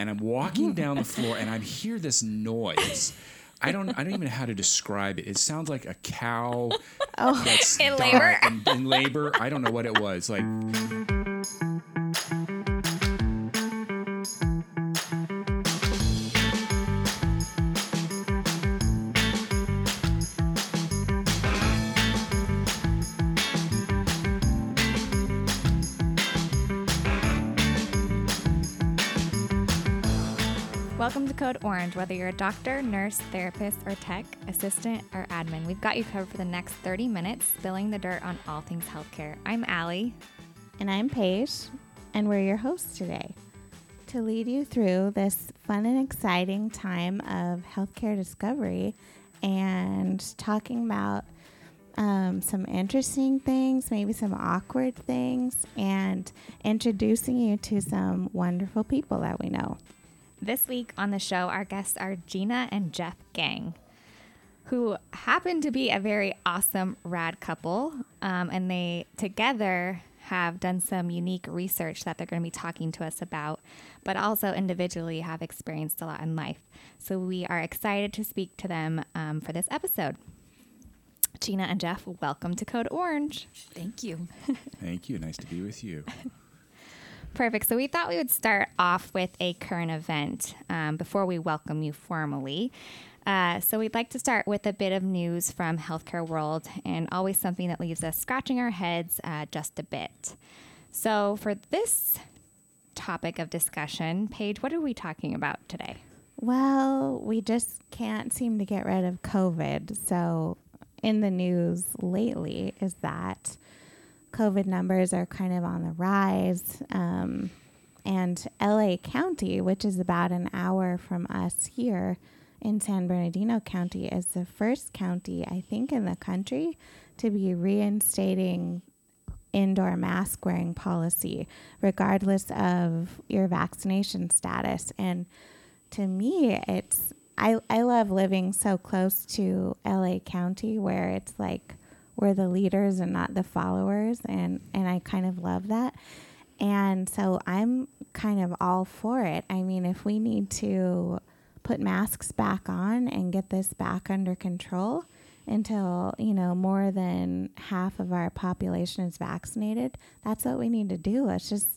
and I'm walking mm-hmm. down the floor, and I hear this noise. I don't. I don't even know how to describe it. It sounds like a cow Oh. that's In labor? In, in labor. I don't know what it was. Like Code Orange. Whether you're a doctor, nurse, therapist, or tech, assistant, or admin, we've got you covered for the next 30 minutes, spilling the dirt on all things healthcare. I'm Allie. And I'm Paige, and we're your hosts today to lead you through this fun and exciting time of healthcare discovery and talking about um, some interesting things, maybe some awkward things, and introducing you to some wonderful people that we know. This week on the show, our guests are Gina and Jeff Gang, who happen to be a very awesome, rad couple. Um, and they together have done some unique research that they're going to be talking to us about, but also individually have experienced a lot in life. So we are excited to speak to them um, for this episode. Gina and Jeff, welcome to Code Orange. Thank you. Thank you. Nice to be with you. Perfect. So we thought we would start off with a current event um, before we welcome you formally. Uh, so we'd like to start with a bit of news from healthcare world, and always something that leaves us scratching our heads uh, just a bit. So for this topic of discussion, Paige, what are we talking about today? Well, we just can't seem to get rid of COVID. So, in the news lately, is that COVID numbers are kind of on the rise. Um, and LA County, which is about an hour from us here in San Bernardino County, is the first county, I think, in the country to be reinstating indoor mask wearing policy, regardless of your vaccination status. And to me, it's I, I love living so close to LA County where it's like we're the leaders and not the followers and, and I kind of love that. And so I'm kind of all for it. I mean, if we need to put masks back on and get this back under control until, you know, more than half of our population is vaccinated, that's what we need to do. Let's just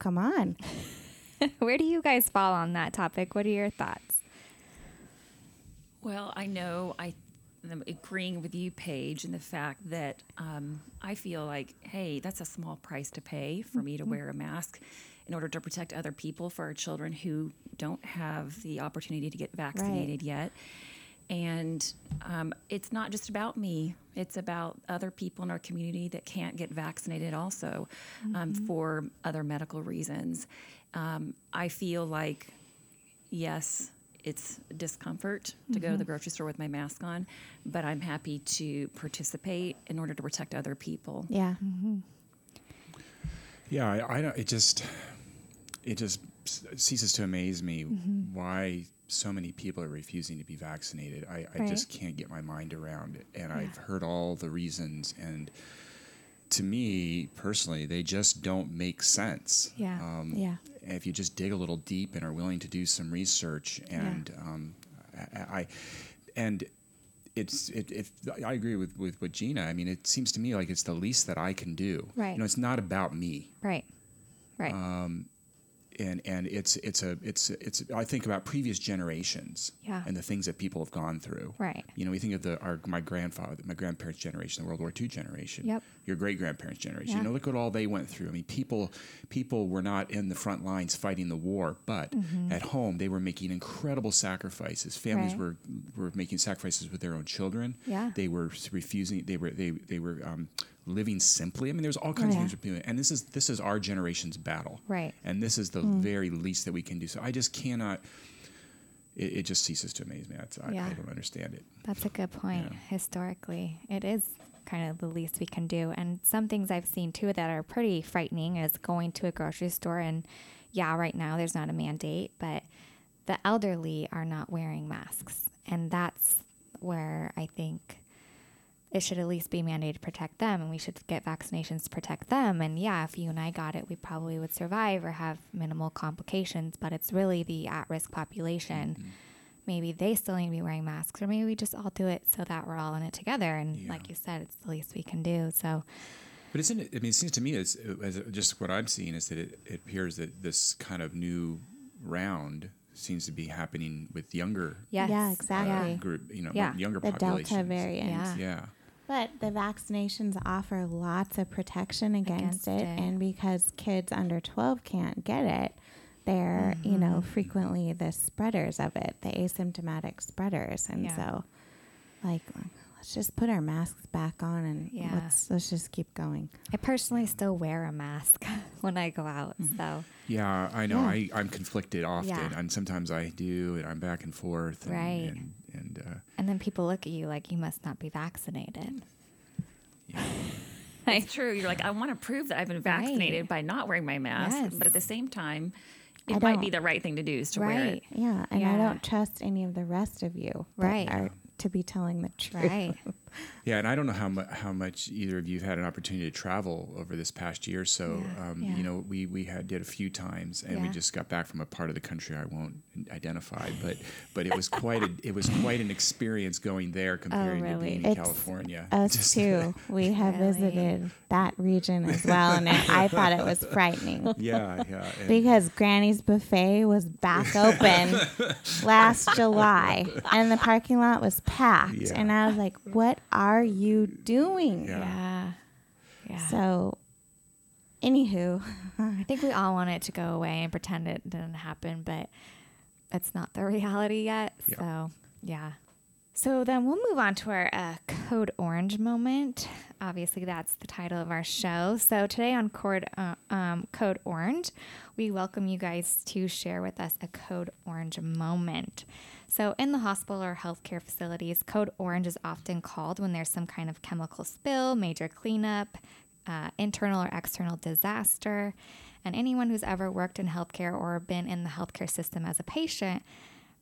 come on. Where do you guys fall on that topic? What are your thoughts? Well, I know I am agreeing with you, Paige, in the fact that um, I feel like, hey, that's a small price to pay for me to wear a mask in order to protect other people for our children who don't have the opportunity to get vaccinated yet. And um, it's not just about me, it's about other people in our community that can't get vaccinated also um, for other medical reasons. Um, I feel like, yes, it's discomfort to go to the mm-hmm. grocery store with my mask on, but I'm happy to participate in order to protect other people. Yeah. Mm-hmm. Yeah, I, I don't. It just, it just ceases to amaze me mm-hmm. why so many people are refusing to be vaccinated. I, I just can't get my mind around it, and I've heard all the reasons, and to me personally, they just don't make sense. Yeah. Um, Yeah. If you just dig a little deep and are willing to do some research, and um, I, I, and it's it, if I agree with with what Gina. I mean, it seems to me like it's the least that I can do. Right. You know, it's not about me Right. Right. And and it's it's a it's it's I think about previous generations Yeah. and the things that people have gone through. Right. You know, we think of the our my grandfather, my grandparents' generation, the World War II generation. Yep. Your great grandparents' generation. Yeah. You know, look at all they went through. I mean, people people were not in the front lines fighting the war, but at home they were making incredible sacrifices. Families Mm-hmm. Right. were were making sacrifices with their own children. Yeah. They were refusing. They were they they were. Um, living simply i mean there's all oh, kinds Yeah. of things we're doing and this is this is our generation's battle Right. and this is the mm. very least that we can do. So I just cannot. It, it just ceases to amaze me. That's, I, Yeah. I don't understand it. That's a good point. Yeah. Historically, it is kind of the least we can do. And some things I've seen too that are pretty frightening is going to a grocery store and yeah, right now there's not a mandate, but the elderly are not wearing masks. And that's where I think it should at least be mandated to protect them and we should get vaccinations to protect them. And yeah, if you and I got it, we probably would survive or have minimal complications, but it's really the at risk population. Mm-hmm. Maybe they still need to be wearing masks, or maybe we just all do it so that we're all in it together. And Yeah. like you said, it's the least we can do. So, But isn't it? I mean, it seems to me as, as just what I'm seeing is that it, it appears that this kind of new round seems to be happening with younger yes. Yeah, uh, exactly. group, you know, Yeah. younger The populations. Delta variant. Yeah. Yeah. But the vaccinations offer lots of protection against, Against it, it. and because kids under 12 can't get it, they're, you Mm-hmm. know, frequently the spreaders of it, the asymptomatic spreaders. And Yeah. so, like, let's just put our masks back on and Yeah. let's let's just keep going. I personally still wear a mask when I go out. So, Yeah, I know. Yeah. I, I'm conflicted often, Yeah. and sometimes I do, and I'm back and forth. And, Right. And, and uh, and then people look at you like you must not be vaccinated. yeah. It's true. You're like, I want to prove that I've been vaccinated Right. by not wearing my mask, Yes. but at the same time, I it might be the right thing to do is to wear it. Yeah, and I don't trust any of the rest of you that Right. are to be telling the truth. Right. Yeah, and I don't know how mu- how much either of you have had an opportunity to travel over this past year. So, Yeah. um, Yeah. you know, we we had did a few times, and we just got back from a part of the country I won't identify, but but it was quite a it was quite an experience going there comparing to really? being in It's California. Us Just- too. We have Really? visited that region as well, and it, I thought it was frightening. Yeah, yeah. Because Granny's Buffet was back open last July and the parking lot was packed. Yeah. And I was like, what are you doing? Yeah. Yeah. Yeah. So, anywho, I think we all want it to go away and pretend it didn't happen, but it's not the reality yet. Yeah. So, yeah. So then we'll move on to our uh, Code Orange moment. Obviously, that's the title of our show. So today on Code, uh, um, Code Orange, we welcome you guys to share with us a Code Orange moment. So in the hospital or healthcare facilities, Code Orange is often called when there's some kind of chemical spill, major cleanup, uh, internal or external disaster. And anyone who's ever worked in healthcare or been in the healthcare system as a patient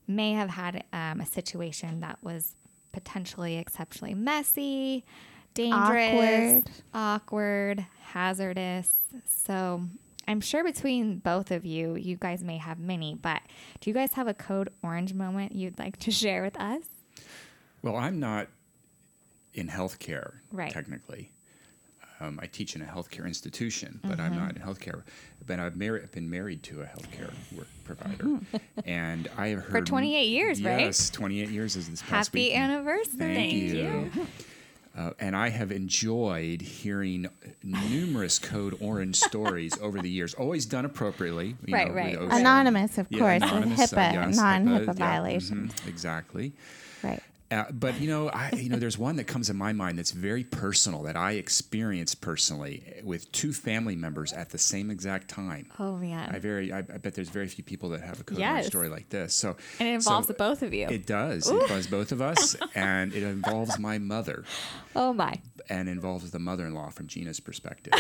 may have had um, a situation that was potentially exceptionally messy, dangerous, awkward, hazardous. So I'm sure between both of you, you guys may have many, but do you guys have a code orange moment you'd like to share with us? Well, I'm not in healthcare Right. technically. Um, I teach in a healthcare institution, but Mm-hmm. I'm not in healthcare. But I've, married, I've been married to a healthcare work provider, and I have heard for 28 years, right? Yes, 28 years is this past Happy weekend. anniversary. Thank, Thank you. you. Uh, and I have enjoyed hearing numerous Code Orange stories over the years, always done appropriately. you Right, know, right. anonymous, of Yeah, course, anonymous, with uh, HIPAA, yes, non-HIPAA yeah, violations. mhm, exactly. Right. Uh, but you know, I you know, there's one that comes to my mind that's very personal that I experienced personally with two family members at the same exact time. Oh, man. I very, I, I bet there's very few people that have a code Yes. story like this. So and it involves so the both of you. It does. It involves both of us, and it involves my mother, oh, my. and involves the mother-in-law from Gina's perspective.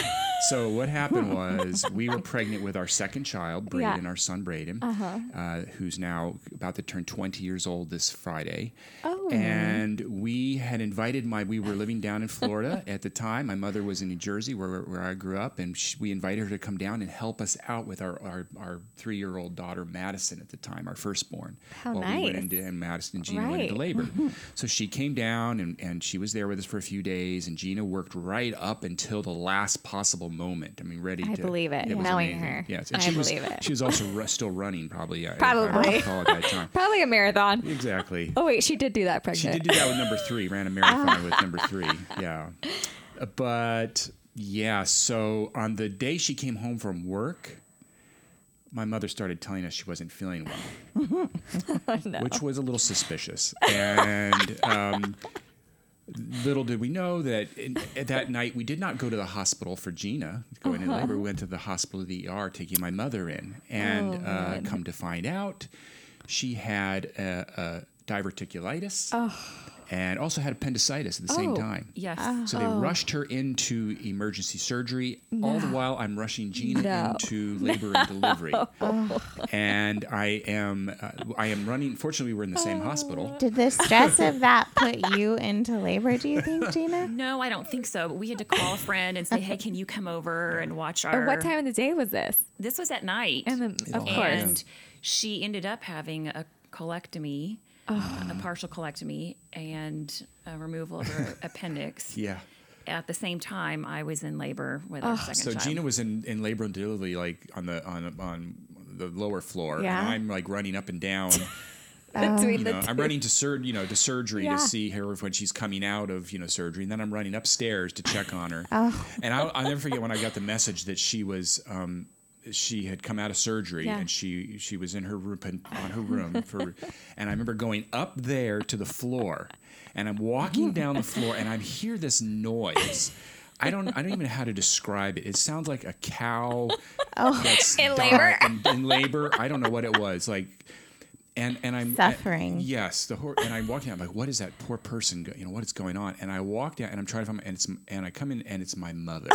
so what happened was we were pregnant with our second child, Braden, Yeah. our son Braden, Uh-huh. uh, who's now about to turn 20 years old this Friday. Oh. And Mm-hmm. we had invited my, we were living down in Florida at the time. My mother was in New Jersey, where, where I grew up, and she, we invited her to come down and help us out with our, our, our three year old daughter, Madison, at the time, our firstborn. How while we went nice. into, and Madison and Gina went into labor. Mm-hmm. so she came down and, and she was there with us for a few days, and Gina worked right up until the last possible moment. I mean, ready I to. believe it, it was knowing amazing. her. Yes, I she was, believe it. She was also ru- still running, probably. Probably. at that time. Probably a marathon. Exactly. Oh, wait, she did do that pregnant. She did do that with number three. Ran a marathon with number three. Yeah, but yeah. So on the day she came home from work, my mother started telling us she wasn't feeling well, Oh, no. which was a little suspicious. And um, little did we know that in, that night we did not go to the hospital for Gina going Uh-huh. in labor. We went to the hospital, the ER, taking my mother in, and Oh, uh, come to find out, she had a, a diverticulitis. Oh. and also had appendicitis at the same Oh. time. Yes. So they rushed her into emergency surgery. All the while, I'm rushing Gina No. into labor and delivery, and I am uh, I am running. Fortunately, we were in the same hospital. Did the stress of that put you into labor, do you think, Gina? No, I don't think so. But we had to call a friend and say, "Hey, can you come over and watch our?" Or what time of the day was this? This was at night. And then, of all course. and she ended up having a colectomy, a partial colectomy, and a removal of her appendix. Yeah. At the same time, I was in labor with our second So child. Gina was in, in labor and delivery, like on the on on the lower floor, Yeah. and I'm like running up and down. You the know, I'm running to sur- you know, to surgery Yeah. to see her when she's coming out of you know surgery, and then I'm running upstairs to check on her. Oh. And I'll, I'll never forget when I got the message that she was. Um, she had come out of surgery Yeah. and she she was in her room on her room for and I remember going up there to the floor and I'm walking down the floor and I hear this noise. I don't I don't even know how to describe it. It sounds like a cow oh, that's In labor? in, in labor. I don't know what it was like. And and I'm Suffering. yes, the hor- and I'm walking. out. I'm like, what is that poor person? Go- you know, what is going on? And I walk down, and I'm trying to find, my, and it's and I come in, and it's my mother.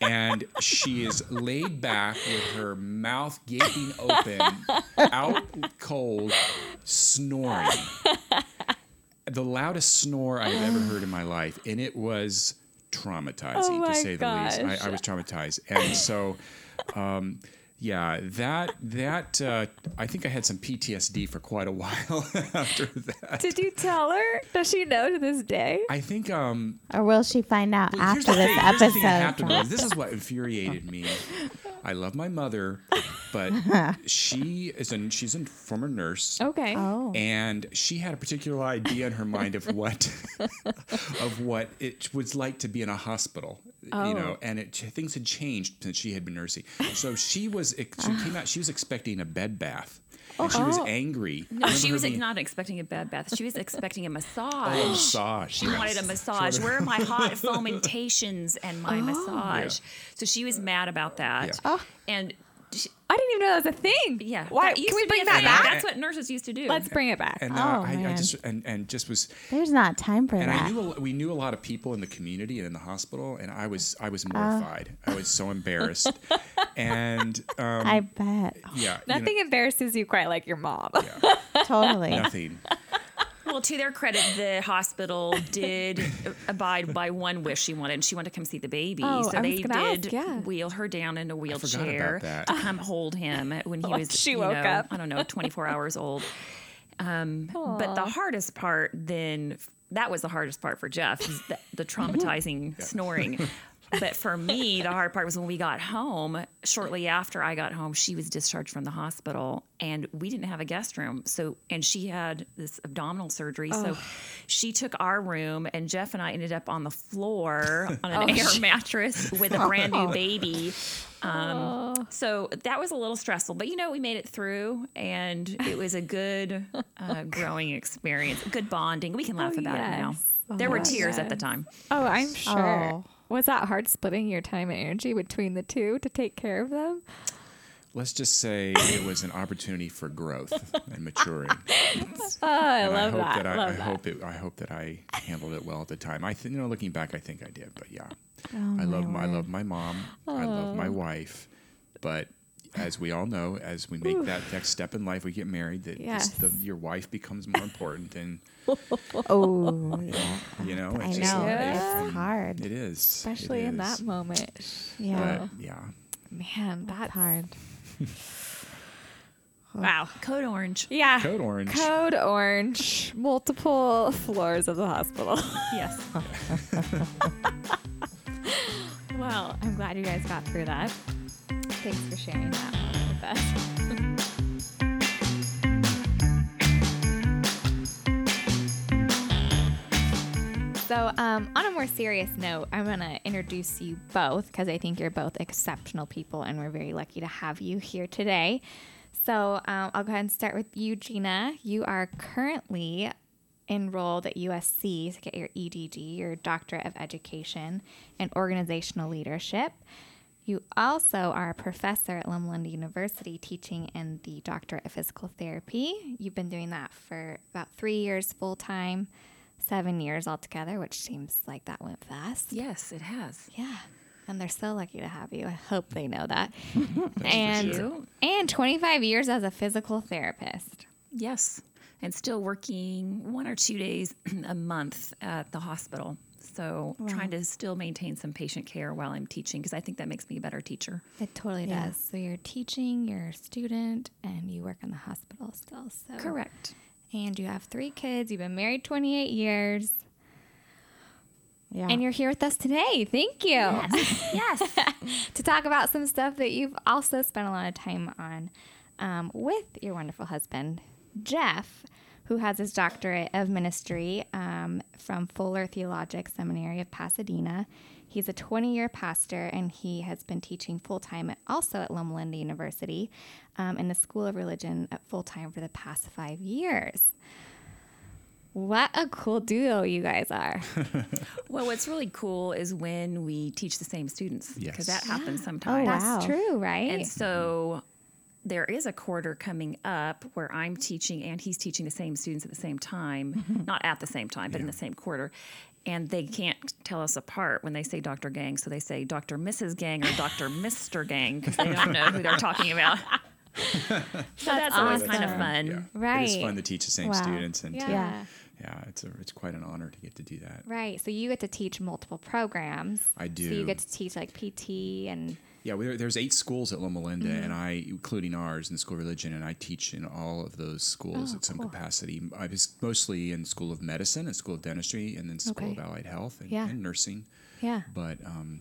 And she is laid back with her mouth gaping open, out cold, snoring. The loudest snore I've ever heard in my life, and it was traumatizing Oh to say the least. I, I was traumatized, and so. Um, yeah, that that uh, I think I had some PTSD for quite a while after that. Did you tell her? Does she know to this day? I think um, Or will she find out well, here's after the this thing, here's the thing that episode? happened was, this is what infuriated me. I love my mother, but she is a she's a former nurse. Okay. Oh. And she had a particular idea in her mind of what of what it was like to be in a hospital, Oh. you know. Oh. And it things had changed since she had been nursing. So she was she came out. She was expecting a bed bath, and she was Oh. angry. no, she was being- not expecting a bed bath. She was expecting a massage. massage. She wanted a massage. Where are my hot fomentations and my oh. massage? So she was mad about that. Yeah. Oh. And she, I didn't even know that was a thing. yeah, Why? that Can we bring that back? That's what nurses used to do. Let's bring it back. And uh, Oh, I, I man. just and, and just was There's not time for and I that. knew a, we knew a lot of people in the community and in the hospital, and I was I was mortified. I was so embarrassed, and um, I bet. yeah, you know, Nothing embarrasses you quite like your mom. Totally. nothing. Well, to their credit, the hospital did abide by one wish she wanted. She wanted to come see the baby. Oh, so I they did ask, yeah. wheel her down in a wheelchair to come hold him when he was, she you woke know, up. I don't know, 24 hours old. Um, but the hardest part then, that was the hardest part for Jeff, is the, the traumatizing snoring. But for me, the hard part was when we got home. Shortly after I got home, she was discharged from the hospital, and we didn't have a guest room. So, and she had this abdominal surgery. So, she took our room, and Jeff and I ended up on the floor on an air mattress with a brand new baby. Um, so that was a little stressful, but you know, we made it through, and it was a good uh, growing experience, good bonding. We can laugh Oh, about it now. yes. There were yes. tears at the time. Oh, I'm sure. Oh. Was that hard splitting your time and energy between the two to take care of them? Let's just say it was an opportunity for growth and maturing. Oh, I and love I hope that. that, I, love I that. hope it. I hope that I handled it well at the time. I think, you know, looking back, I think I did. But yeah, Oh, I love my I love my mom. I love my oh. wife. But as we all know, as we make that next step in life, we get married. That Yes. the, your wife becomes more important, and Oh, yeah. you know, I it's know. just life, It's hard. It is, Especially It in that moment. Yeah. But yeah, Man, that's It's hard. Wow. Code Orange. Yeah. Code Orange. Code Orange. Multiple floors of the hospital. Yes. well, I'm glad you guys got through that. Thanks for sharing that moment with us. So, um, on a more serious note, I'm going to introduce you both because I think you're both exceptional people and we're very lucky to have you here today. So, um, I'll go ahead and start with you, Gina. You are currently enrolled at USC to get your EDD, your Doctorate of Education in Organizational Leadership. You also are a professor at Loma University teaching in the Doctorate of Physical Therapy. You've been doing that for about three years full time, seven years altogether, which seems like that went fast. Yes, it has. Yeah. And they're so lucky to have you. I hope they know that. for and sure. and 25 years as a physical therapist. Yes. And still working one or two days a month at the hospital. So trying to still maintain some patient care while I'm teaching because I think that makes me a better teacher. It totally Yeah. does. So you're teaching, you're a student, and you work in the hospital still. So Correct. And you have three kids. You've been married 28 years. Yeah. And you're here with us today. Thank you. Yes. yes. to talk about some stuff that you've also spent a lot of time on um, with your wonderful husband, Jeff, who has his doctorate of ministry um, from Fuller Theologic Seminary of Pasadena. He's a 20 year pastor and he has been teaching full time also at Loma Linda University um, in the School of Religion at full time for the past five years. What a cool duo you guys are. well, what's really cool is when we teach the same students because Yes. that happens sometimes. wow. That's true, right? And so there is a quarter coming up where I'm teaching and he's teaching the same students at the same time, not at the same time, but in the same quarter. And they can't tell us apart when they say Dr. Gang. So they say Dr. Mrs. Gang or Dr. Mr. Gang because they don't know who they're talking about. so that's, always kind of fun. Yeah. It is fun to teach the same Wow. students and to- yeah. yeah, it's a it's quite an honor to get to do that. Right. So you get to teach multiple programs. I do. So you get to teach like PT and Yeah, we, there's eight schools at Loma Linda, Mm-hmm. and I, including ours in the School of Religion, and I teach in all of those schools Oh, at some cool. capacity. I was mostly in School of Medicine, and School of Dentistry, and then School Okay. of Allied Health and, Yeah. and Nursing. yeah. But um,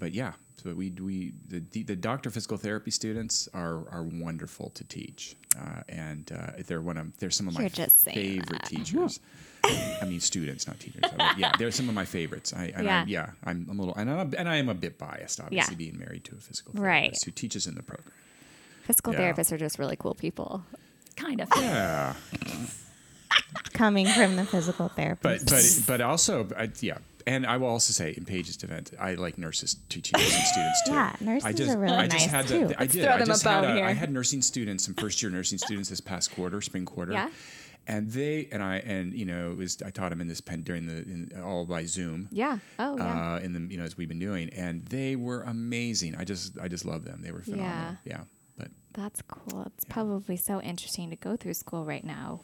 but yeah, so we we the the, the doctor of physical therapy students are are wonderful to teach, uh, and uh, they're one of they're some of my You're just favorite that. teachers. I mean, students, not teachers. But yeah, they're some of my favorites. I, and Yeah. I, yeah, I'm a little, and I'm, and I am a bit biased, obviously, Yeah. being married to a physical therapist Right. therapist who teaches in the program. Physical Yeah. therapists are just really cool people. Kind of. Yeah, coming from the physical therapist. but but but also, I, yeah. And I will also say, in Paige's defense, I like nurses teaching nursing students too. Yeah, nurses I just, are really I just nice, had too. To, I Let's did. throw I them a just had bone a, here. I had nursing students, some first year nursing students this past quarter, spring quarter. Yeah. And they and I and you know it was I taught them in this pen during the in, all by Zoom. Yeah. Oh, yeah. Uh, in the you know as we've been doing, and they were amazing. I just I just love them. They were phenomenal. Yeah. But That's cool. It's probably so interesting to go through school right now.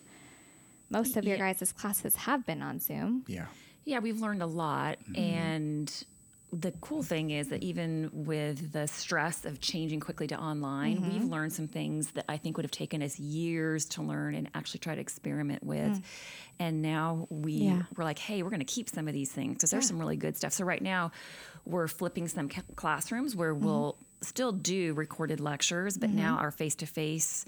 Most of your Yeah. guys' classes have been on Zoom. yeah. Yeah, we've learned a lot. Mm-hmm. And the cool thing is that even with the stress of changing quickly to online, we've Mm-hmm. learned some things that I think would have taken us years to learn and actually try to experiment with. Mm. And now we Yeah. we're like, hey, we're going to keep some of these things because there's some really good stuff. So right now, we're flipping some ca- classrooms where mm-hmm. we'll still do recorded lectures, but mm-hmm. now our face to face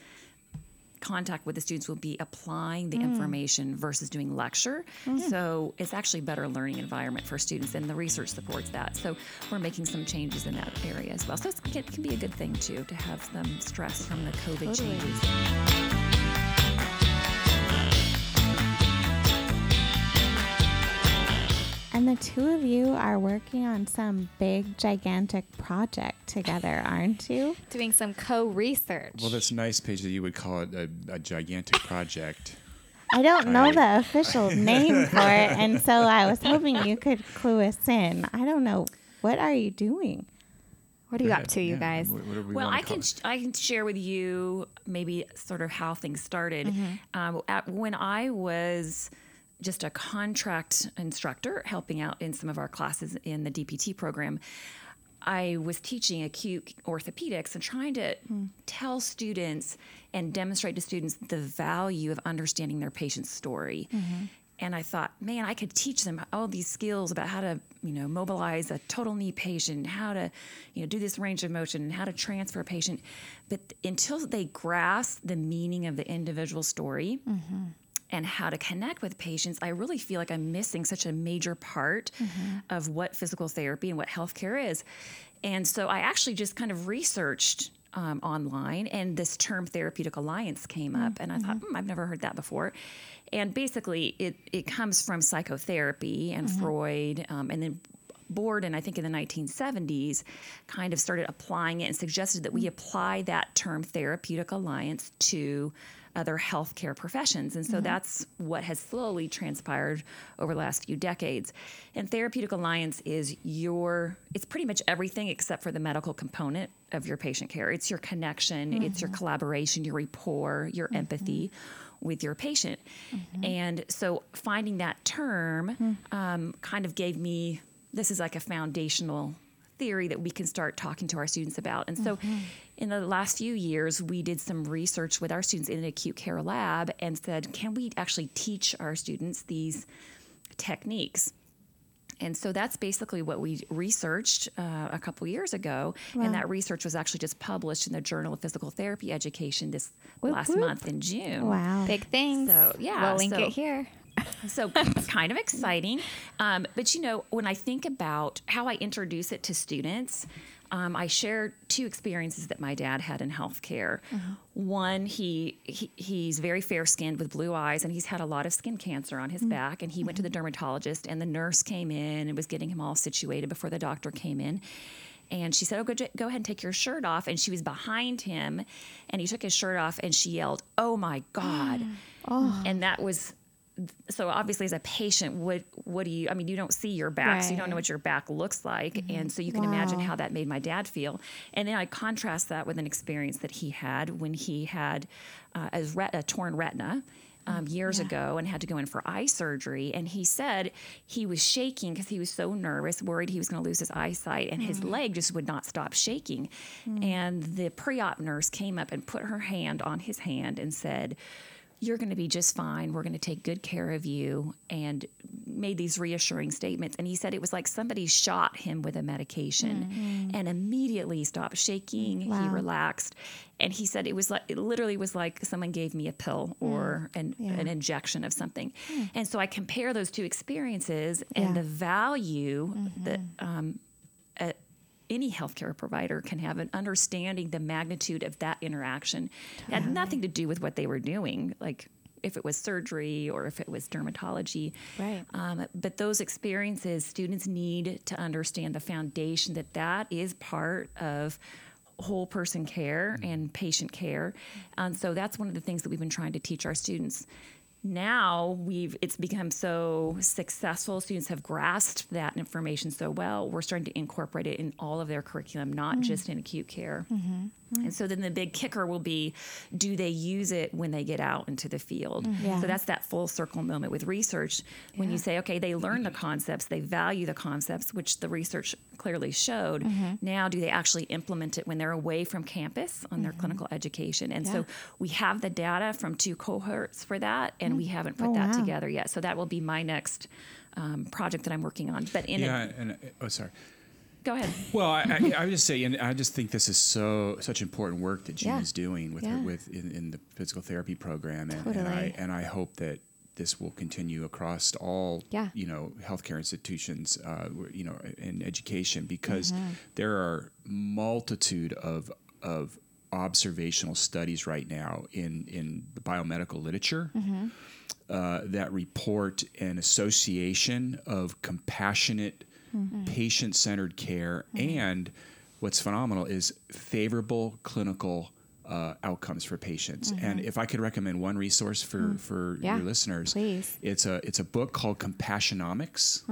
contact with the students will be applying the hmm. information versus doing lecture. Hmm. So it's actually better learning environment for students, and the research supports that. So we're making some changes in that area as well. So it can be a good thing too to have some stress from the COVID Totally. changes. The two of you are working on some big, gigantic project together, aren't you? Doing some co research. Well, that's nice, Paige, that you would call it a, a gigantic project. I don't know I- the official name for it, and so I was hoping you could clue us in. I don't know. What are you doing? what are you up ahead. to, you Yeah, guys? we Well, I can it. I can share with you maybe sort of how things started. Um, at, when I was just a contract instructor helping out in some of our classes in the DPT program, I was teaching acute orthopedics and trying to hmm. tell students and demonstrate to students the value of understanding their patient's story. Mm-hmm. And I thought, man, I could teach them all these skills about how to, you know, mobilize a total knee patient, how to, you know, do this range of motion, and how to transfer a patient. But until they grasp the meaning of the individual story, mm-hmm. And how to connect with patients, I really feel like I'm missing such a major part of what physical therapy and what healthcare is. And so I actually just kind of researched um, online, and this term therapeutic alliance came up, and I thought, hmm, I've never heard that before. And basically, it, it comes from psychotherapy and Freud, um, and then Bordin, and I think in the 1970s, kind of started applying it and suggested that we apply that term therapeutic alliance to other healthcare professions. And so mm-hmm. that's what has slowly transpired over the last few decades. And therapeutic alliance is your, it's pretty much everything except for the medical component of your patient care. It's your connection, it's your mm-hmm. collaboration, your rapport, your mm-hmm. empathy with your patient. And so finding that term hmm. um, kind of gave me this is like a foundational theory that we can start talking to our students about. And so in the last few years, we did some research with our students in an acute care lab and said, can we actually teach our students these techniques? And so that's basically what we researched uh, a couple years ago. And that research was actually just published in the Journal of Physical Therapy Education this last whoop. month in June. Wow. Big things. So, yeah, We'll link so- it here. So kind of exciting. Um, but you know, when I think about how I introduce it to students, um, I share two experiences that my dad had in healthcare. Mm-hmm. One, he, he he's very fair skinned with blue eyes, and he's had a lot of skin cancer on his mm-hmm. back. And he went to the mm-hmm. dermatologist, and the nurse came in and was getting him all situated before the doctor came in. And she said, "Oh, go, go ahead and take your shirt off." And she was behind him, and he took his shirt off, and she yelled, "Oh my God!" Oh. And that was so obviously as a patient what what do you i mean you don't see your back so you don't know what your back looks like. And so you can imagine how that made my dad feel. And then i contrast that with an experience that he had when he had uh, a, ret- a torn retina um, years ago and had to go in for eye surgery. And he said he was shaking because he was so nervous worried he was going to lose his eyesight and his leg just would not stop shaking. And the pre-op nurse came up and put her hand on his hand and said you're going to be just fine. We're going to take good care of you, and made these reassuring statements. And he said it was like somebody shot him with a medication mm-hmm. and immediately stopped shaking. He relaxed. And he said it was like, it literally was like someone gave me a pill or an, an injection of something. Hmm. And so I compare those two experiences and Yeah. the value that mm-hmm. um, any healthcare provider can have an understanding the magnitude of that interaction. It had nothing to do with what they were doing, like if it was surgery or if it was dermatology. Right. Um, but those experiences, students need to understand the foundation that that is part of whole person care and patient care. And so that's one of the things that we've been trying to teach our students. Now we've it's become so successful. Students have grasped that information so well. We're starting to incorporate it in all of their curriculum, not mm-hmm. just in acute care. Mm-hmm. And so then the big kicker will be do they use it when they get out into the field? Yeah. So that's that full circle moment with research. When you say, okay, they learn the concepts, they value the concepts, which the research clearly showed. Now, do they actually implement it when they're away from campus on their clinical education? And so we have the data from two cohorts for that, and we haven't put Oh, that wow. together yet. So that will be my next um, project that I'm working on. But in Yeah, it, and uh, oh, sorry. Go ahead. Well, I, I, I would just say, and I just think this is so such important work that Yeah. Gina's doing with her, with in, in the physical therapy program, and, and I and I hope that this will continue across all Yeah. you know healthcare institutions, uh, you know, in education because Mm-hmm. there are multitude of of observational studies right now in in the biomedical literature Mm-hmm. uh, that report an association of compassionate, patient centered care. And what's phenomenal is favorable clinical uh, outcomes for patients. And if I could recommend one resource for, for Yeah, your listeners, please. it's a it's a book called Compassionomics,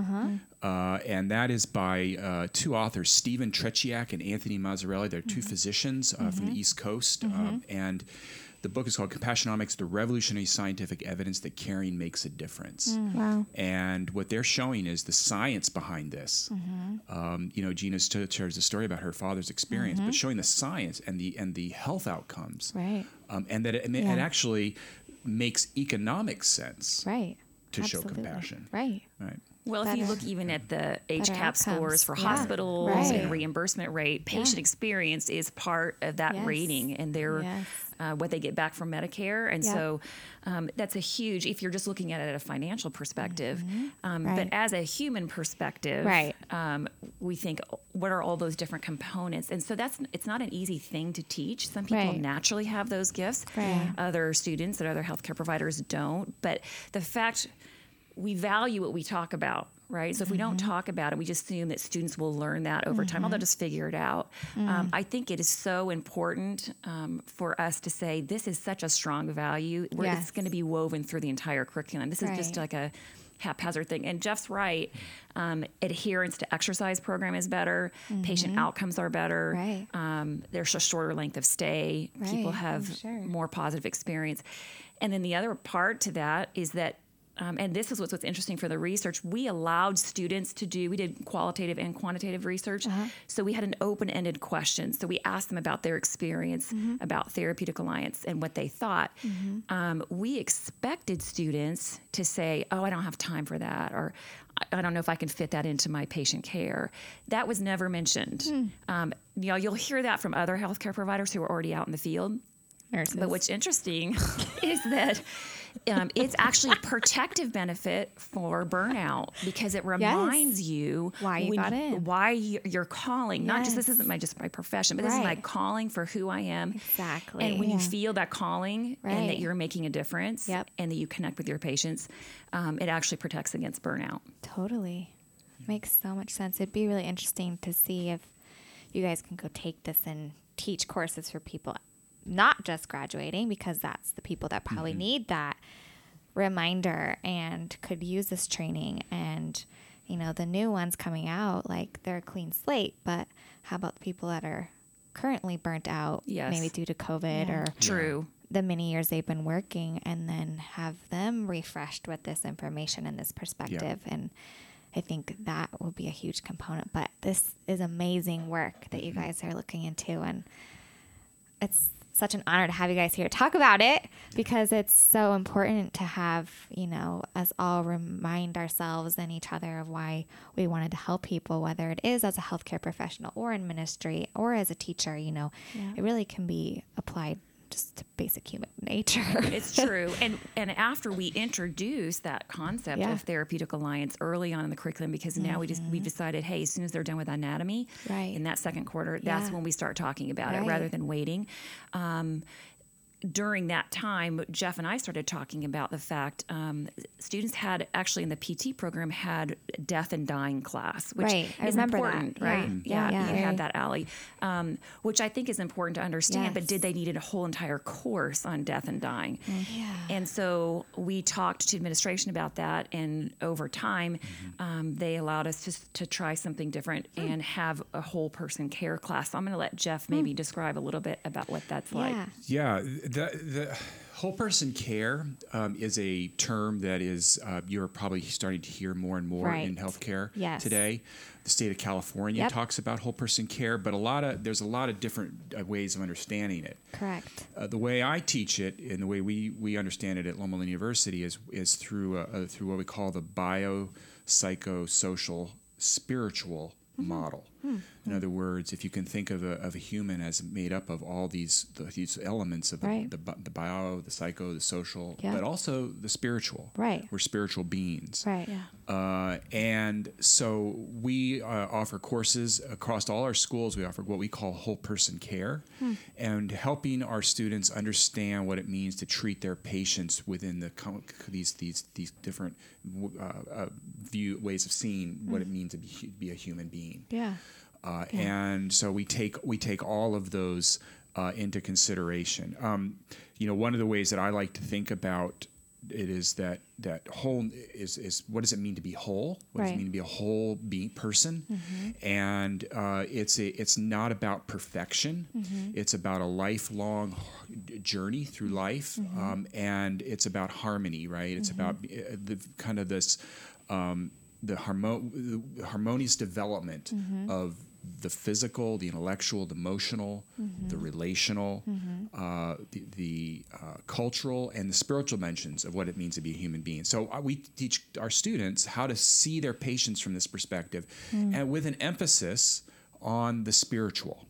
uh, and that is by uh, two authors, Stephen Trzeciak and Anthony Mazzarelli. They're 2 physicians uh, from the East Coast, um, and the book is called Compassionomics: The Revolutionary Scientific Evidence That Caring Makes a Difference. Wow. And what they're showing is the science behind this. Um, you know, Gina st- shares a story about her father's experience, but showing the science and the and the health outcomes, Right. um, and that it, it actually makes economic sense Right. to show compassion. Right. Right. Well, if you look even at the better HCAHPS scores for Yeah. hospitals Right. and reimbursement rate, patient experience is part of that Yes. rating and their Yes. uh, what they get back from Medicare. And Yep. so um, that's a huge. If you're just looking at it at a financial perspective, um, Right. but as a human perspective, Right. um, we think what are all those different components, and so that's it's not an easy thing to teach. Some people Right. naturally have those gifts. Other students and other healthcare providers don't. But the fact we value what we talk about right? So if we don't talk about it, we just assume that students will learn that over time, or they'll just figure it out. Um, I think it is so important um, for us to say this is such a strong value. Where Yes. It's going to be woven through the entire curriculum. This is just like a haphazard thing. And Jeff's right. Um, adherence to exercise program is better. Patient outcomes are better. Right. Um, there's a shorter length of stay. Right. People have sure. more positive experience. And then the other part to that is that, um, and this is what's, what's interesting for the research, we allowed students to do, we did qualitative and quantitative research. Uh-huh. So we had an open ended question. So we asked them about their experience Mm-hmm. about Therapeutic Alliance and what they thought. Um, we expected students to say, oh, I don't have time for that, or I I don't know if I can fit that into my patient care. That was never mentioned. Hmm. Um, you know, you'll hear that from other healthcare providers who are already out in the field. Nurses. But what's interesting is that um, it's actually a protective benefit for burnout because it reminds you Why you got in. why you- you're calling. Not just this isn't my just my profession, but this is my calling for who I am. Exactly. And when you feel that calling and that you're making a difference, Yep. and that you connect with your patients, um, it actually protects against burnout. Totally. Makes so much sense. It'd be really interesting to see if you guys can go take this and teach courses for people not just graduating because that's the people that probably mm-hmm. need that reminder and could use this training. And you know the new ones coming out like they're a clean slate but how about the people that are currently burnt out Yes. maybe due to covid Yeah. or True. the many years they've been working and then have them refreshed with this information and this perspective. And i think that will be a huge component. But this is amazing work that you mm-hmm. guys are looking into and it's such an honor to have you guys here talk about it because it's so important to have you know us all remind ourselves and each other of why we wanted to help people whether it is as a healthcare professional or in ministry or as a teacher you know Yeah. it really can be applied just basic human nature It's true. and and after we introduced that concept Yeah. of therapeutic alliance early on in the curriculum, because now we just we decided, hey, as soon as they're done with anatomy Right. in that second quarter, that's Yeah. when we start talking about it rather than waiting. Um, during that time, Jeff and I started talking about the fact um, students had actually in the PT program had death and dying class, which Right. I is remember that. important, Yeah. right? Mm. Yeah, Yeah. you had that, Allie, um, which I think is important to understand. But did they need a whole entire course on death and dying? Yeah. And so we talked to administration about that, and over time, um, they allowed us to, to try something different and have a whole person care class. So I'm going to let Jeff maybe describe a little bit about what that's like. yeah Yeah, the, the whole person care um, is a term that is uh, you're probably starting to hear more and more in healthcare Yes. today. The state of California Yep. talks about whole person care, but a lot of there's a lot of different uh, ways of understanding it. correct Uh, the way I teach it and the way we, we understand it at Loma Linda University is is through uh, uh, through what we call the bio psychosocial spiritual Mm-hmm. model. Hmm. In other words, if you can think of a, of a human as made up of all these the, these elements of the, Right. the, bi- the bio, the psycho, the social, Yeah. but also the spiritual. Right. We're spiritual beings. right Uh, and so we uh, offer courses across all our schools. We offer what we call whole person care and helping our students understand what it means to treat their patients within the co- these these these different uh, uh, view ways of seeing what it means to be, be a human being. yeah Uh, And so we take we take all of those uh, into consideration. Um, you know, one of the ways that I like to think about it is that that whole is is what does it mean to be whole? What does it mean to be a whole be person? And uh, it's a it's not about perfection. It's about a lifelong journey through life, um, and it's about harmony. Right? It's about uh, the kind of this um, the, harmo- the harmonious development of the physical, the intellectual, the emotional, the relational, uh, the, the uh, cultural, and the spiritual dimensions of what it means to be a human being. So uh, we teach our students how to see their patients from this perspective, and with an emphasis on the spiritual.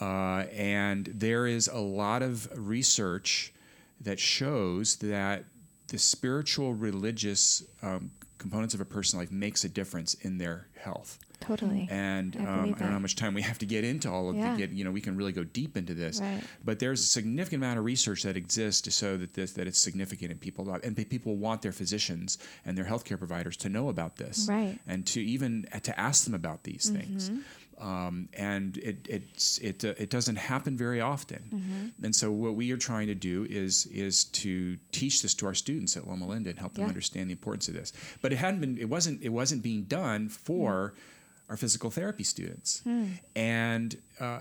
Uh, and there is a lot of research that shows that the spiritual religious um, components of a person's life makes a difference in their health. Totally. And I um, I, don't know how much time we have to get into all of Yeah. the get. You know, we can really go deep into this. Right. But there's a significant amount of research that exists to show that this that it's significant in people, and people want their physicians and their healthcare providers to know about this, Right. And to even uh, to ask them about these things. Mm-hmm. Um, and it it's, it uh, it doesn't happen very often. Mm-hmm. And so what we are trying to do is is to teach this to our students at Loma Linda and help them Yeah. understand the importance of this. But it hadn't been it wasn't it wasn't being done for our physical therapy students. And uh,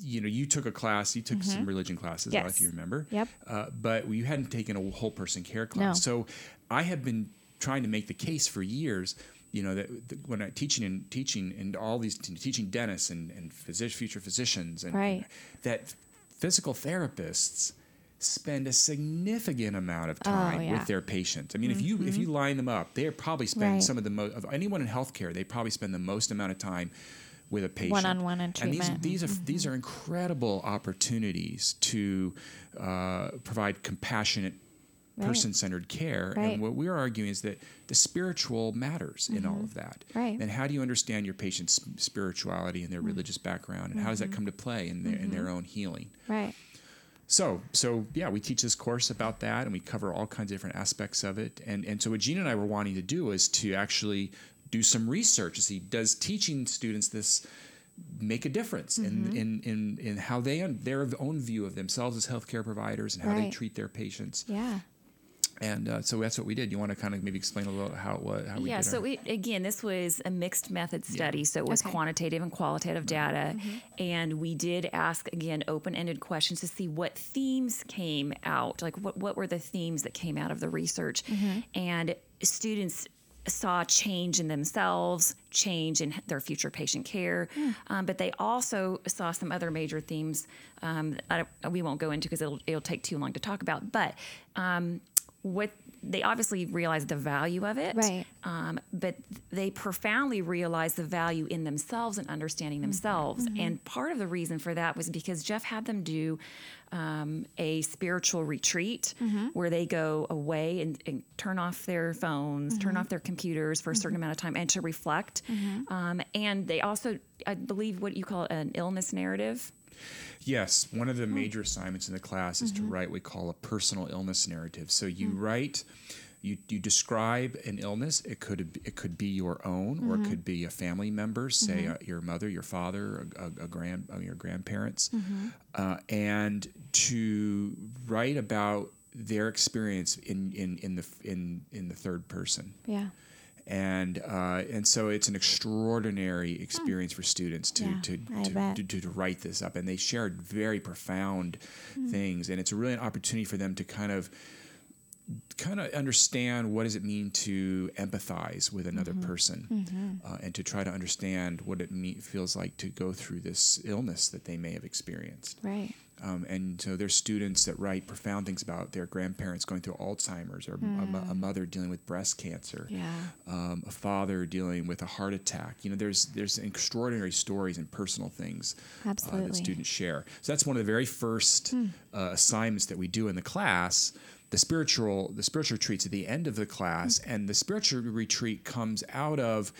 you know, you took a class, you took some religion classes, Yes. if you remember. Yep. Uh, but you hadn't taken a whole person care class. No. So I have been trying to make the case for years. You know that, that when I teaching and teaching and all these teaching dentists and and physic, future physicians and Right. that physical therapists spend a significant amount of time Oh, yeah. Mm-hmm. with their patients. I mean, if you if you line them up, they probably spend Right. some of the most of anyone in healthcare. They probably spend the most amount of time with a patient. One-on-one and these treatment. these are Mm-hmm. these are incredible opportunities to uh, provide compassionate. Right. Person-centered care, Right. and what we're arguing is that the spiritual matters in all of that. Mm-hmm. Right. And how do you understand your patient's spirituality and their Mm-hmm. religious background, and how does that come to play in their in their own healing? Right. So, so yeah, we teach this course about that, and we cover all kinds of different aspects of it. And and so, what Gina and I were wanting to do is to actually do some research to see does teaching students this make a difference Mm-hmm. in, in in in how they their own view of themselves as healthcare providers and how they treat their patients. Yeah. And uh, so that's what we did. You want to kind of maybe explain a little how what how we yeah, did so our- we, again, this was a mixed method study. So it was Okay. quantitative and qualitative data. And we did ask, again, open ended questions to see what themes came out. Like, what, what were the themes that came out of the research? And students saw change in themselves, change in their future patient care, um, but they also saw some other major themes. Um, I don't, we won't go into because it'll, it'll take too long to talk about. But um, what they obviously realized the value of it, Right. um, but they profoundly realized the value in themselves and understanding themselves. And part of the reason for that was because Jeff had them do um, a spiritual retreat where they go away and, and turn off their phones, turn off their computers for a certain amount of time, and to reflect. Um, and they also, I believe, what you call an illness narrative. Yes, one of the major assignments in the class is to write what we call a personal illness narrative. So you write, you, you describe an illness. It could it could be your own, or it could be a family member, say uh, your mother, your father, a, a, a grand, uh, your grandparents, uh, and to write about their experience in, in, in the in in the third person. Yeah. And uh, and so it's an extraordinary experience for students to Yeah, to, to, to, to to write this up, and they shared very profound things, and it's really an opportunity for them to kind of kind of understand what does it mean to empathize with another person Uh, and to try to understand what it me- feels like to go through this illness that they may have experienced Right. um, and so there's students that write profound things about their grandparents going through Alzheimer's, or a, a mother dealing with breast cancer, Yeah. um, a father dealing with a heart attack. You know, there's there's extraordinary stories and personal things uh, that students share. So that's one of the very first uh, assignments that we do in the class. The spiritual the spiritual retreats at the end of the class, and the spiritual retreat comes out of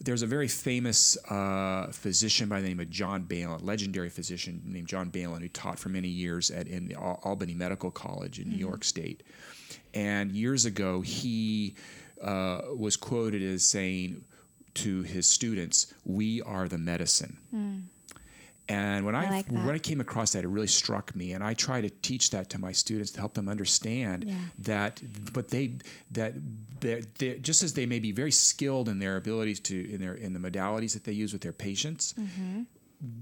there's a very famous uh, physician by the name of John Balint, legendary physician named John Balint, who taught for many years at in the Al- Albany Medical College in New York State. And years ago, he uh, was quoted as saying to his students, "We are the medicine." And when I, like when I came across that, it really struck me, and I try to teach that to my students to help them understand Yeah. that, but they that they're, they're, just as they may be very skilled in their abilities to in their in the modalities that they use with their patients, mm-hmm.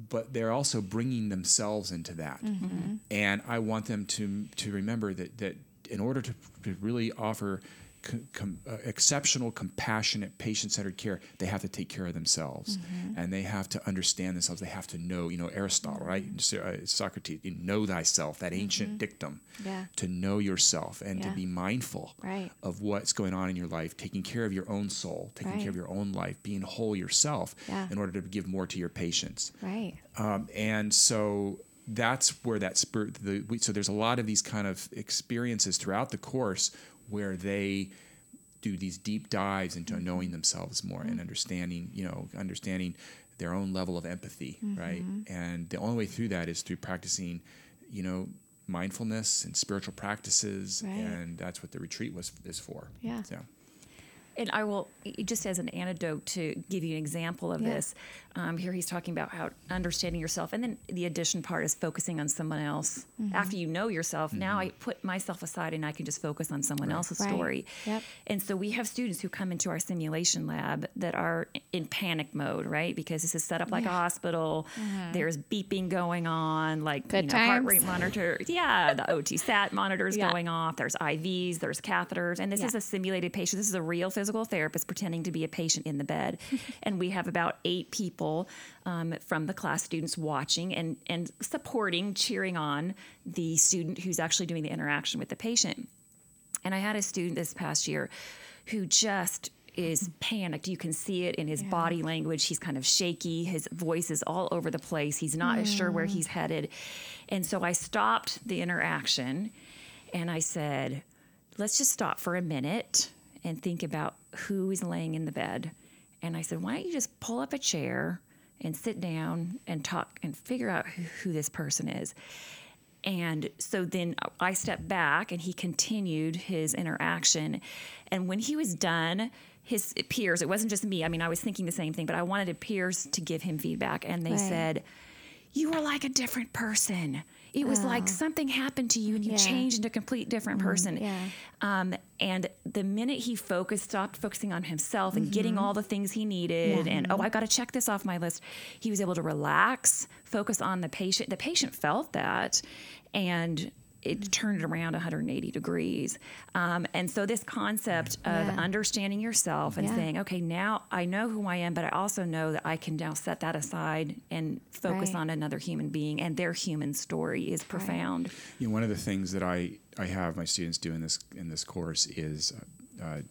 but they're also bringing themselves into that. Mm-hmm. And I want them to to remember that that in order to, to really offer com, com, uh, exceptional, compassionate, patient-centered care, they have to take care of themselves, and they have to understand themselves. They have to know, you know, Aristotle, right? Uh, Socrates, you know thyself, that ancient dictum, Yeah. to know yourself and to be mindful Right. of what's going on in your life, taking care of your own soul, taking care of your own life, being whole yourself, Yeah. in order to give more to your patients. Right. Um, and so that's where that spirit. The, we, so there's a lot of these kind of experiences throughout the course where they do these deep dives into mm-hmm. knowing themselves more and mm-hmm. understanding, you know, understanding their own level of empathy, right? Mm-hmm. And the only way through that is through practicing, you know, mindfulness and spiritual practices, Right. and that's what the retreat was is for. Yeah. So. And I will, just as an antidote to give you an example of Yeah. this, um, here he's talking about how understanding yourself. And then the addition part is focusing on someone else. Mm-hmm. After you know yourself, now I put myself aside and I can just focus on someone else's Right. story. Yep. And so we have students who come into our simulation lab that are in panic mode, right? Because this is set up like a hospital. There's beeping going on, like Good you know, heart rate monitor. Yeah, the O2 sat monitors Yeah. going off. There's IVs, there's catheters, and this Yeah. is a simulated patient. This is a real physical therapist pretending to be a patient in the bed. and we have about eight people um, from the class students watching and, and supporting, cheering on the student who's actually doing the interaction with the patient. And I had a student this past year who just is panicked. You can see it in his body language. He's kind of shaky. His voice is all over the place. He's not sure where he's headed. And so I stopped the interaction and I said, let's just stop for a minute and think about who is laying in the bed. And I said, why don't you just pull up a chair and sit down and talk and figure out who, who this person is. And so then I stepped back and he continued his interaction. And when he was done, his peers, it wasn't just me, I mean, I was thinking the same thing, but I wanted peers to give him feedback. And they Right. said, You were like a different person. It was like something happened to you and you Yeah. changed into a complete different person. yeah. Um, and the minute he focused, stopped focusing on himself and getting all the things he needed, and oh, I got to check this off my list, he was able to relax, focus on the patient. The patient felt that, and it turned it around 180 degrees. Um, and so, this concept of Yeah. understanding yourself and Yeah. saying, okay, now I know who I am, but I also know that I can now set that aside and focus Right. on another human being, and their human story is profound. You know, one of the things that I, I have my students do in this in this course is uh, uh,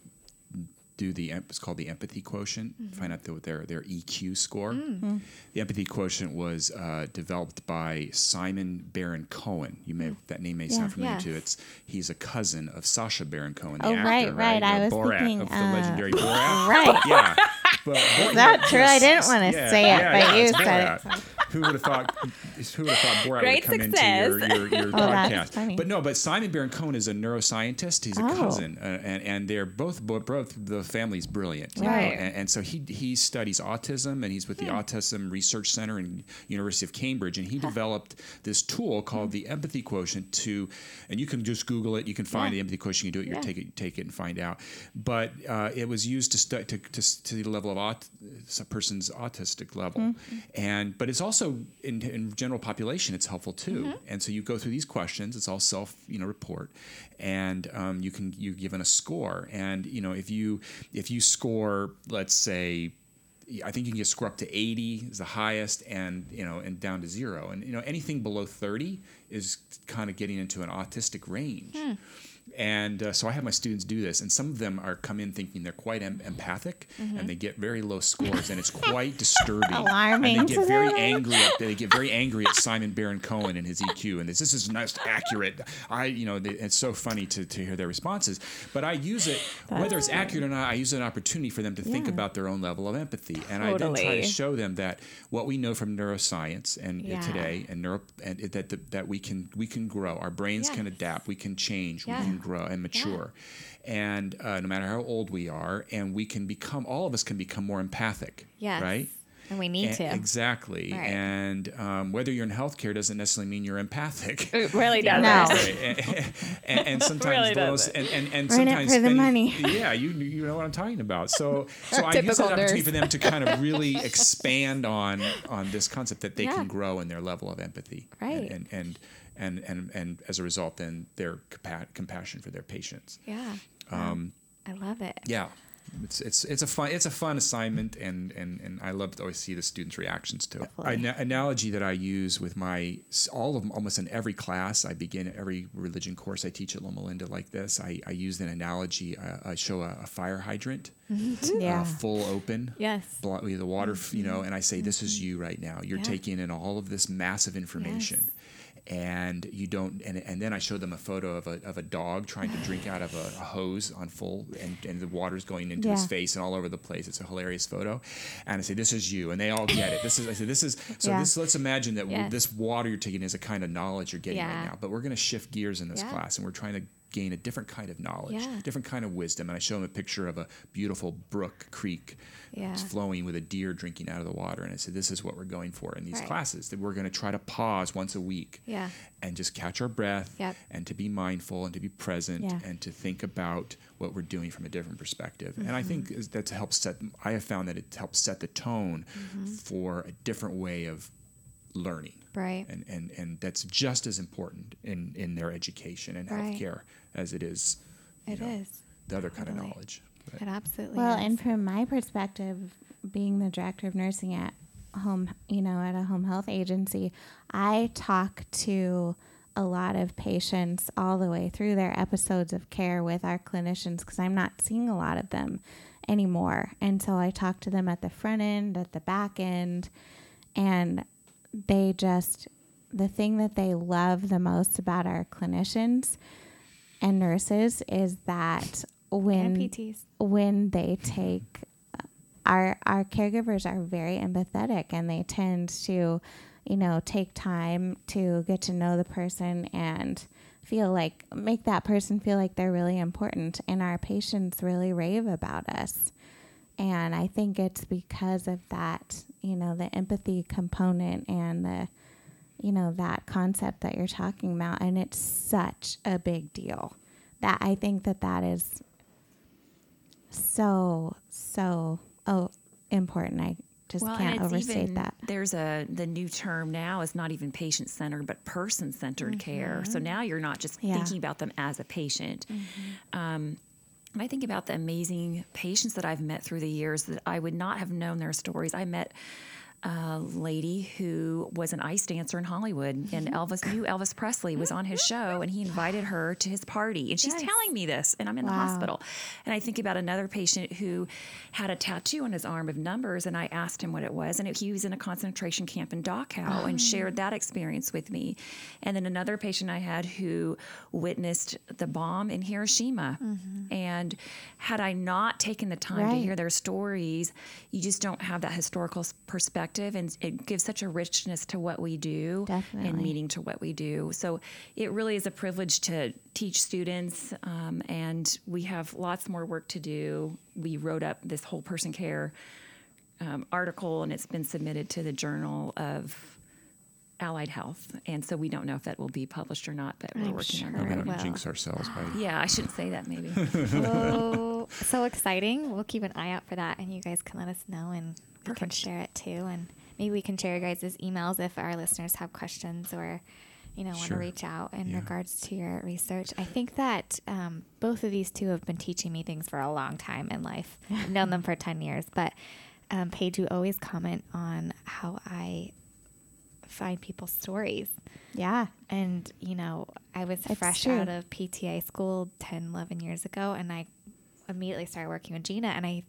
do the em- it's called the empathy quotient. Find out the, their their EQ score. The empathy quotient was uh, developed by Simon Baron Cohen. You may that name may Yeah. sound familiar Yeah. to you. It's he's a cousin of Sasha Baron Cohen, the Oh, actor, right, right. I The was Borat thinking, of the uh, legendary Borat. Right. Yeah. But, Is that true? I didn't want to say it, but you it's said it. Who would have thought? Who would have thought Borat Great would come success. into your, your, your Oh, podcast? that's funny. But no, but Simon Baron Cohen is a neuroscientist. He's a Oh. cousin, uh, and and they're both both the family's brilliant. you know, Right. And, and so he he studies autism, and he's with the Autism Research Center in University of Cambridge, and he developed this tool called the empathy quotient to, and you can just Google it. You can find Yeah. the empathy quotient. You can do it. You take it, take it, and find out. But uh, it was used to, stu- to to to the level of aut- a person's autistic level, mm-hmm. and but it's also in, in general population it's helpful too. Mm-hmm. And so you go through these questions. It's all self you know report, and um, you can you're given a score. And you know if you if you score let's say I think you can get score up to 80 is the highest and you know and down to zero and you know anything below 30 is kind of getting into an autistic range hmm. And uh, so I have my students do this and some of them are come in thinking they're quite em- empathic and they get very low scores and it's quite disturbing Alarming and they get very angry at, they get very angry at Simon Baron Cohen and his EQ and this, this is not accurate. I you know they, it's so funny to, to hear their responses but I use it whether it's accurate or not I use it as an opportunity for them to think about their own level of empathy and I then try to show them that what we know from neuroscience and Yeah. today and neuro and it- that that that we can we can grow our brains can adapt we can change Yeah. we can grow and mature. And uh, no matter how old we are and we can become all of us can become more empathic Yes. right And we need A- to. exactly Right. and um, whether you're in healthcare doesn't necessarily mean you're empathic It really doesn't. No. And, and, and sometimes Really those and, and, and sometimes for the money. yeah you you know what I'm talking about so so I use that opportunity nurse. for them to kind of really expand on on this concept that they Yeah. can grow in their level of empathy Right. and and and and, and as a result then their compa- compassion for their patients Yeah. Um, I love it. yeah it's, it's it's a fun it's a fun assignment and and and I love to always see the students' reactions to it. An analogy that I use with my all of almost in every class I begin every religion course I teach at Loma Linda like this. I, I use an analogy. I, I show a, a fire hydrant, Yeah. uh, full open. Yes. with the water, f you know, mm-hmm. and I say, "This is mm-hmm. you right now. You're Yeah. taking in all of this massive information." And you don't and, and then i showed them a photo of a, of a dog trying to drink out of a, a hose on full and, and the water's going into his face and all over the place it's a hilarious photo and i say this is you and they all get it this is i said this is so Yeah. this let's imagine that this water you're taking is a kind of knowledge you're getting Yeah. right now but we're going to shift gears in this Yeah. class and we're trying to gain a different kind of knowledge Yeah. different kind of wisdom and i show them a picture of a beautiful brook creek Yeah. flowing with a deer drinking out of the water and i said this is what we're going for in these Right. classes that we're going to try to pause once a week Yeah. and just catch our breath Yep. and to be mindful and to be present and to think about what we're doing from a different perspective. And I Mm-hmm. think that's helped set. I have found that it helps set the tone Mm-hmm. for a different way of learning. Right. And, and, and that's just as important in, in their education and Right. healthcare as it is you It know, is. the other kind of knowledge. But- It absolutely Well, is. and from my perspective, being the director of nursing at home, you know, at a home health agency, I talk to a lot of patients all the way through their episodes of care with our clinicians because I'm not seeing a lot of them anymore. And so I talk to them at the front end, at the back end, and they just, the thing that they love the most about our clinicians and nurses is that when PTs. when they take our our caregivers are very empathetic and they tend to you know take time to get to know the person and feel like make that person feel like they're really important and our patients really rave about us and i think it's because of that you know the empathy component and the you know that concept that you're talking about and it's such a big deal that i think that that is so so oh important i just Well, can't overstate that There's a the new term now is not even patient centered, but person centered care. So now you're not just Yeah. thinking about them as a patient. Um, and I think about the amazing patients that I've met through the years that I would not have known their stories. I met a lady who was an ice dancer in Hollywood, and mm-hmm. Elvis knew Elvis Presley was on his mm-hmm. show, and he invited her to his party. And she's Yes. telling me this, and I'm in the hospital. And I think about another patient who had a tattoo on his arm of numbers, and I asked him what it was, and it, he was in a concentration camp in Dachau and oh. shared that experience with me. And then another patient I had who witnessed the bomb in Hiroshima, mm-hmm. and had I not taken the time to hear their stories, you just don't have that historical s- perspective, and it gives such a richness to what we do and meaning to what we do. So it really is a privilege to teach students, um, and we have lots more work to do. We wrote up this whole person care um, article, and it's been submitted to the Journal of Allied Health, and so we don't know if that will be published or not, but we're I'm working on sure we that. it don't will. jinx ourselves by Yeah, I shouldn't say that maybe. oh, so exciting. We'll keep an eye out for that, and you guys can let us know, and we can share it too. And maybe we can share your guys' emails if our listeners have questions or, you know, want to reach out in Yeah. regards to your research. I think that um, both of these two have been teaching me things for a long time in life. I've known them for 10 years, but um, Paige, you always comment on how I find people's stories. yeah And, you know, I was It's fresh true. out of PTA school 10, 11 years ago, and I immediately started working with Gina. And I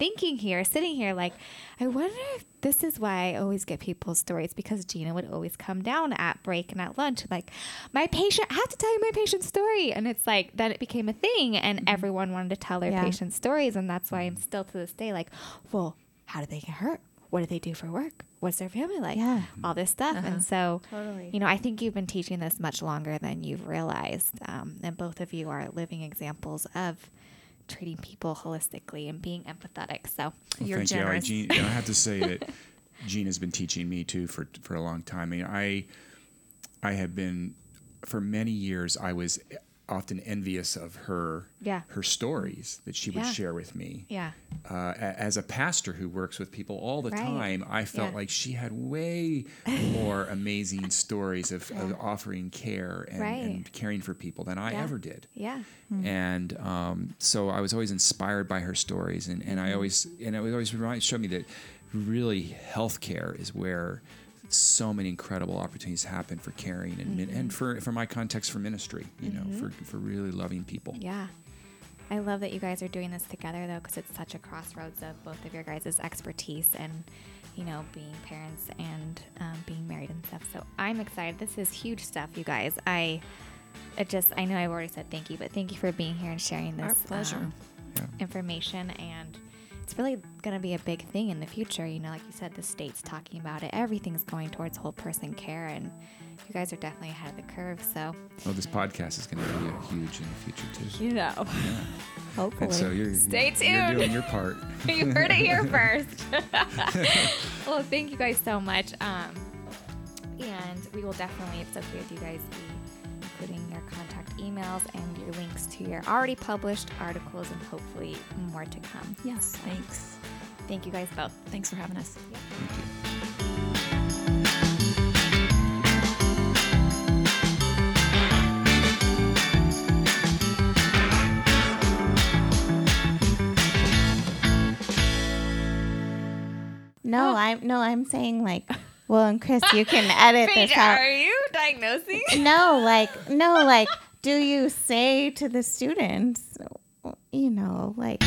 thinking here, sitting here, like, I wonder if this is why I always get people's stories because Gina would always come down at break and at lunch, like, my patient, I have to tell you my patient's story. And it's like, then it became a thing, and everyone wanted to tell their Yeah. patient's stories. And that's why I'm still to this day like, well, how did they get hurt? What did they do for work? What's their family like? Yeah. All this stuff. And so, Totally. you know, I think you've been teaching this much longer than you've realized. Um, and both of you are living examples of treating people holistically and being empathetic. So, Well, You're generous. you. I, Jean, and I have to say that Jean has been teaching me too for for a long time. I mean, I I have been for many years. I was often envious of her Yeah. her stories that she would Yeah. share with me. yeah. Uh, as a pastor who works with people all the Right. time, I felt Yeah. like she had way more amazing stories of, of offering care and, Right. and caring for people than I Yeah. ever did Yeah. and um, so I was always inspired by her stories, and, and I always and it would always remind showed me that really healthcare is where so many incredible opportunities happen for caring and and for for my context for ministry, you know, for for really loving people. Yeah. I love that you guys are doing this together though, because it's such a crossroads of both of your guys' expertise and, you know, being parents and um, being married and stuff. So I'm excited. This is huge stuff, you guys. I, it just, I know I've already said thank you, but thank you for being here and sharing this Our pleasure. um, Yeah. information and it's really going to be a big thing in the future you know like you said the state's talking about it everything's going towards whole person care and you guys are definitely ahead of the curve so Well, this podcast is going to be a huge in the future too. you know Hopefully. And so you're, Stay you're tuned. doing your part. you heard it here first well thank you guys so much um, and we will definitely if it's okay with you guys be including your contact emails and your links to your already published articles and hopefully more to come Yes, thanks. thank you guys both Thanks for having us. Thank you. no, oh. I'm no, I'm saying like, well, and Chris, you can edit this out. Are you diagnosing No, like, no, like, do you say to the students, you know, like,